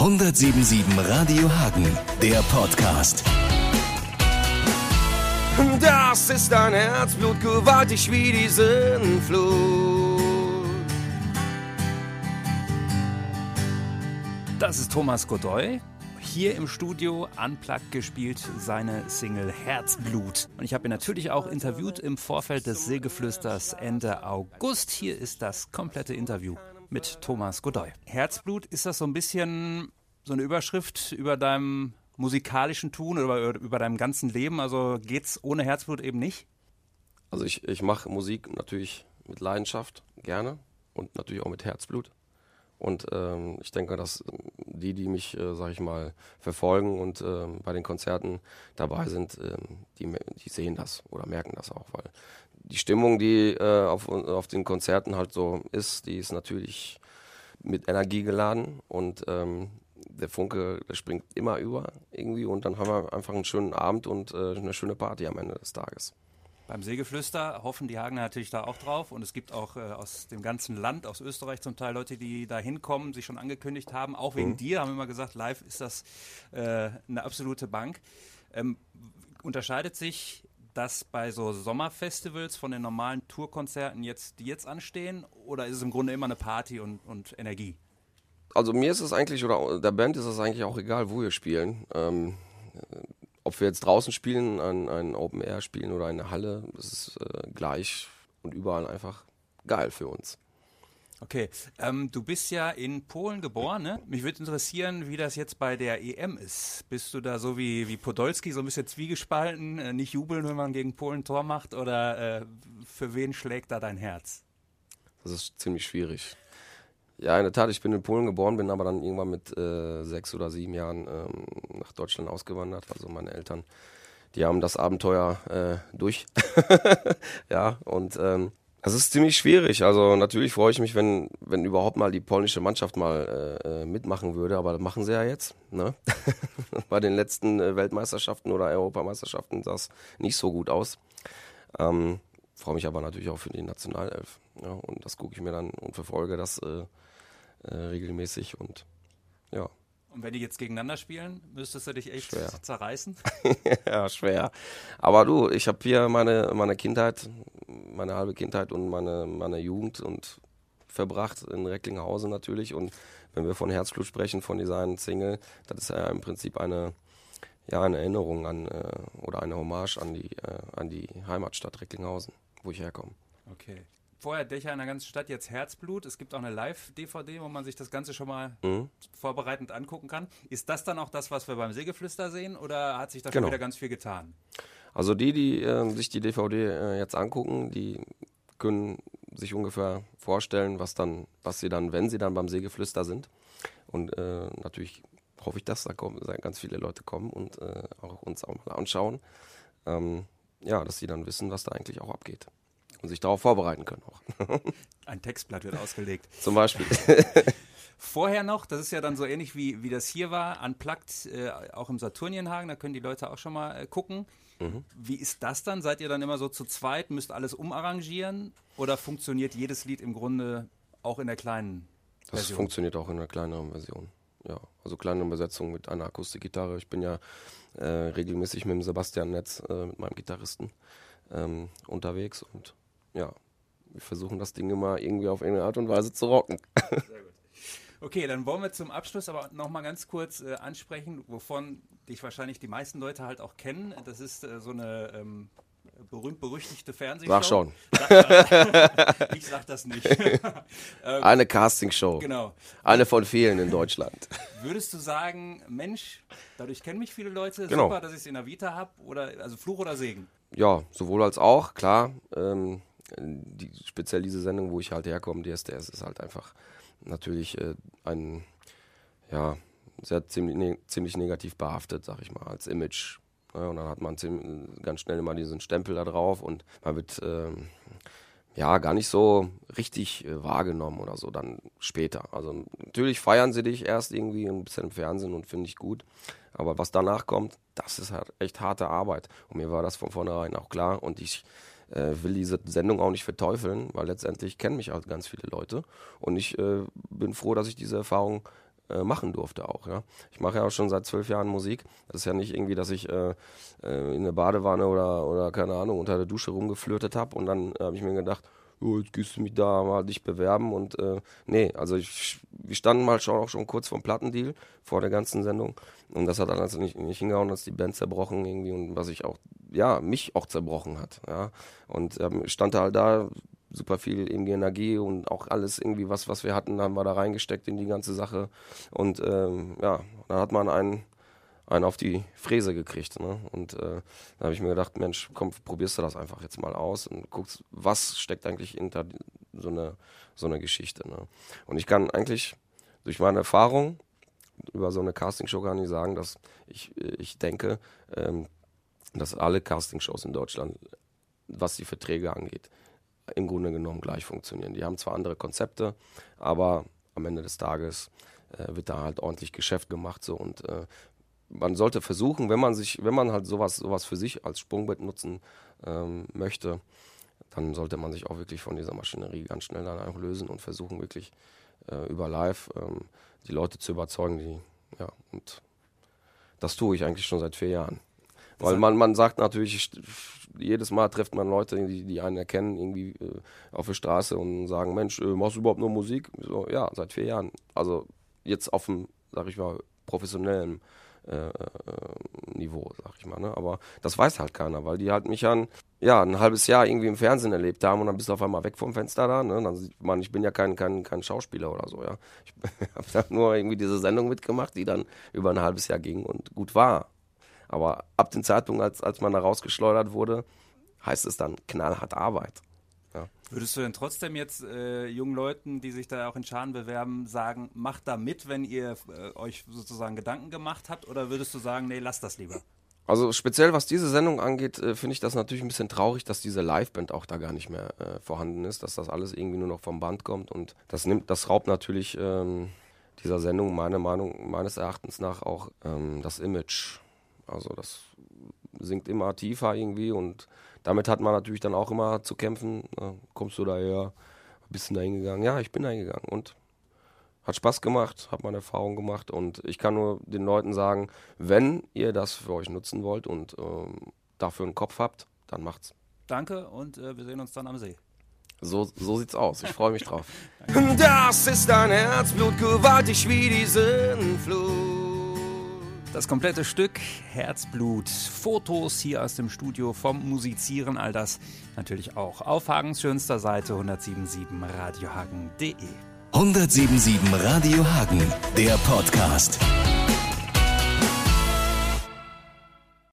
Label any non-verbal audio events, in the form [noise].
177 Radio Hagen, der Podcast. Das ist ein Herzblut, gewaltig wie die Sinnflut. Das ist Thomas Godoy. Hier im Studio unplugged gespielt seine Single Herzblut. Und ich habe ihn natürlich auch interviewt im Vorfeld des Seegeflüsters Ende August. Hier ist das komplette Interview mit Thomas Godoy. Herzblut, ist das so ein bisschen so eine Überschrift über deinem musikalischen Tun oder über, deinem ganzen Leben? Also geht's ohne Herzblut eben nicht? Also ich, ich mache Musik natürlich mit Leidenschaft, gerne und natürlich auch mit Herzblut. Und ähm, ich denke, dass die, die mich, äh, sag ich mal, verfolgen und ähm, bei den Konzerten dabei sind, ähm, die, die sehen das oder merken das auch, weil die Stimmung, die äh, auf, auf den Konzerten halt so ist, die ist natürlich mit Energie geladen und ähm, der Funke, der springt immer über irgendwie und dann haben wir einfach einen schönen Abend und äh, eine schöne Party am Ende des Tages. Beim Seegeflüster hoffen die Hagener natürlich da auch drauf. Und es gibt auch äh, aus dem ganzen Land, aus Österreich zum Teil Leute, die da hinkommen, sich schon angekündigt haben. Auch wegen mhm. dir haben wir immer gesagt, live ist das äh, eine absolute Bank. Ähm, unterscheidet sich das bei so Sommerfestivals von den normalen Tourkonzerten jetzt, die jetzt anstehen? Oder ist es im Grunde immer eine Party und, und Energie? Also mir ist es eigentlich, oder der Band ist es eigentlich auch egal, wo wir spielen. Ähm, ob wir jetzt draußen spielen, ein, ein Open Air spielen oder eine Halle, das ist äh, gleich und überall einfach geil für uns. Okay, ähm, du bist ja in Polen geboren, ne? Mich würde interessieren, wie das jetzt bei der EM ist. Bist du da so wie, wie Podolski, so ein bisschen zwiegespalten, äh, nicht jubeln, wenn man gegen Polen Tor macht? Oder äh, für wen schlägt da dein Herz? Das ist ziemlich schwierig. Ja, in der Tat, ich bin in Polen geboren, bin aber dann irgendwann mit äh, sechs oder sieben Jahren ähm, nach Deutschland ausgewandert. Also meine Eltern, die haben das Abenteuer äh, durch. [laughs] ja, und ähm, es ist ziemlich schwierig. Also natürlich freue ich mich, wenn, wenn überhaupt mal die polnische Mannschaft mal äh, äh mitmachen würde, aber das machen sie ja jetzt. Ne? [laughs] Bei den letzten äh, Weltmeisterschaften oder Europameisterschaften sah es nicht so gut aus. Ähm, freue mich aber natürlich auch für die Nationalelf. Ja, und das gucke ich mir dann und verfolge das äh, äh, regelmäßig und ja. Und wenn die jetzt gegeneinander spielen, müsstest du dich echt schwer. zerreißen? [laughs] ja, schwer. Aber du, ich habe hier meine, meine Kindheit, meine halbe Kindheit und meine, meine Jugend und verbracht in Recklinghausen natürlich. Und wenn wir von Herzblut sprechen, von dieser Single, das ist ja im Prinzip eine, ja, eine Erinnerung an äh, oder eine Hommage an die, äh, an die Heimatstadt Recklinghausen, wo ich herkomme. Okay vorher Dächer in der ganzen Stadt, jetzt Herzblut. Es gibt auch eine Live-DVD, wo man sich das Ganze schon mal mhm. vorbereitend angucken kann. Ist das dann auch das, was wir beim Seegeflüster sehen oder hat sich da genau. schon wieder ganz viel getan? Also die, die äh, sich die DVD äh, jetzt angucken, die können sich ungefähr vorstellen, was dann, was sie dann, wenn sie dann beim Seegeflüster sind. Und äh, natürlich hoffe ich, dass da kommen, ganz viele Leute kommen und äh, auch uns auch mal anschauen. Ähm, ja, dass sie dann wissen, was da eigentlich auch abgeht und sich darauf vorbereiten können auch. [laughs] Ein Textblatt wird ausgelegt. Zum Beispiel. [laughs] Vorher noch, das ist ja dann so ähnlich wie, wie das hier war, unplugged, äh, auch im Saturnienhagen, da können die Leute auch schon mal äh, gucken. Mhm. Wie ist das dann? Seid ihr dann immer so zu zweit, müsst alles umarrangieren oder funktioniert jedes Lied im Grunde auch in der kleinen Version? Das funktioniert auch in einer kleineren Version. Ja, also kleinere Besetzung mit einer Akustikgitarre. Ich bin ja äh, regelmäßig mit dem Sebastian Netz, äh, mit meinem Gitarristen, ähm, unterwegs und ja, wir versuchen das Ding immer irgendwie auf irgendeine Art und Weise zu rocken. Sehr gut. Okay, dann wollen wir zum Abschluss aber nochmal ganz kurz äh, ansprechen, wovon dich wahrscheinlich die meisten Leute halt auch kennen. Das ist äh, so eine ähm, berühmt-berüchtigte Fernsehshow. Sag schon. Sag [laughs] ich sag das nicht. [laughs] ähm, eine Castingshow. Genau. Eine von vielen in Deutschland. Würdest du sagen, Mensch, dadurch kennen mich viele Leute, genau. super, dass ich es in der Vita habe, oder also Fluch oder Segen? Ja, sowohl als auch, klar. Ähm, die, speziell diese Sendung, wo ich halt herkomme, die SDS, ist halt einfach natürlich äh, ein, ja, sehr ziemlich, ne, ziemlich negativ behaftet, sag ich mal, als Image. Ja, und dann hat man ziemlich, ganz schnell immer diesen Stempel da drauf und man wird ähm, ja gar nicht so richtig äh, wahrgenommen oder so dann später. Also natürlich feiern sie dich erst irgendwie ein bisschen im Fernsehen und finde ich gut. Aber was danach kommt, das ist halt echt harte Arbeit. Und mir war das von vornherein auch klar. Und ich äh, will diese Sendung auch nicht verteufeln, weil letztendlich kennen mich auch ganz viele Leute. Und ich äh, bin froh, dass ich diese Erfahrung äh, machen durfte auch. Ja. Ich mache ja auch schon seit zwölf Jahren Musik. Das ist ja nicht irgendwie, dass ich äh, äh in eine Badewanne oder, oder keine Ahnung unter der Dusche rumgeflirtet habe und dann habe ich mir gedacht, oh, jetzt gehst du mich da mal dich bewerben und äh, nee, also ich, wir standen mal schon auch schon kurz vom Plattendeal vor der ganzen Sendung und das hat dann also nicht, nicht hingehauen, dass die Band zerbrochen irgendwie und was ich auch, ja, mich auch zerbrochen hat, ja und ähm, stand halt da super viel irgendwie Energie und auch alles irgendwie was, was wir hatten, haben wir da reingesteckt in die ganze Sache und ähm, ja, dann hat man einen einen auf die Fräse gekriegt. Ne? Und äh, da habe ich mir gedacht, Mensch, komm, probierst du das einfach jetzt mal aus und guckst, was steckt eigentlich hinter so eine, so eine Geschichte. Ne? Und ich kann eigentlich durch meine Erfahrung über so eine Castingshow gar nicht sagen, dass ich, ich denke, ähm, dass alle Castingshows in Deutschland, was die Verträge angeht, im Grunde genommen gleich funktionieren. Die haben zwar andere Konzepte, aber am Ende des Tages äh, wird da halt ordentlich Geschäft gemacht so und äh, man sollte versuchen, wenn man sich, wenn man halt sowas, sowas für sich als Sprungbrett nutzen ähm, möchte, dann sollte man sich auch wirklich von dieser Maschinerie ganz schnell dann auch lösen und versuchen wirklich äh, über Live ähm, die Leute zu überzeugen, die, ja, und das tue ich eigentlich schon seit vier Jahren. Weil man, man sagt natürlich, jedes Mal trifft man Leute, die, die einen erkennen, irgendwie äh, auf der Straße und sagen, Mensch, äh, machst du überhaupt nur Musik? So, ja, seit vier Jahren. Also jetzt auf dem, sag ich mal, professionellen äh, äh, Niveau, sag ich mal. Ne? Aber das weiß halt keiner, weil die halt mich an, ja, ein halbes Jahr irgendwie im Fernsehen erlebt haben und dann bist du auf einmal weg vom Fenster da. Ne? Dann sieht man, ich bin ja kein, kein, kein Schauspieler oder so, ja. Ich [laughs] habe da nur irgendwie diese Sendung mitgemacht, die dann über ein halbes Jahr ging und gut war. Aber ab dem Zeitpunkt, als, als man da rausgeschleudert wurde, heißt es dann knallhart Arbeit. Ja. Würdest du denn trotzdem jetzt äh, jungen Leuten, die sich da auch in Scharen bewerben, sagen, macht da mit, wenn ihr äh, euch sozusagen Gedanken gemacht habt? Oder würdest du sagen, nee, lass das lieber? Also speziell was diese Sendung angeht, äh, finde ich das natürlich ein bisschen traurig, dass diese Liveband auch da gar nicht mehr äh, vorhanden ist, dass das alles irgendwie nur noch vom Band kommt und das nimmt, das raubt natürlich ähm, dieser Sendung meiner Meinung, meines Erachtens nach auch ähm, das Image. Also das sinkt immer tiefer irgendwie und damit hat man natürlich dann auch immer zu kämpfen. Äh, kommst du daher? Bist du da hingegangen? Ja, ich bin da hingegangen und hat Spaß gemacht, hat meine Erfahrung gemacht und ich kann nur den Leuten sagen, wenn ihr das für euch nutzen wollt und ähm, dafür einen Kopf habt, dann macht's. Danke und äh, wir sehen uns dann am See. So, so sieht's aus. Ich freue mich drauf. das ist ein Herzblut, gewaltig wie die Sinnflut. Das komplette Stück Herzblut, Fotos hier aus dem Studio vom Musizieren, all das natürlich auch auf Hagens schönster Seite 1077radiohagen.de. 1077 Radio Hagen, der Podcast.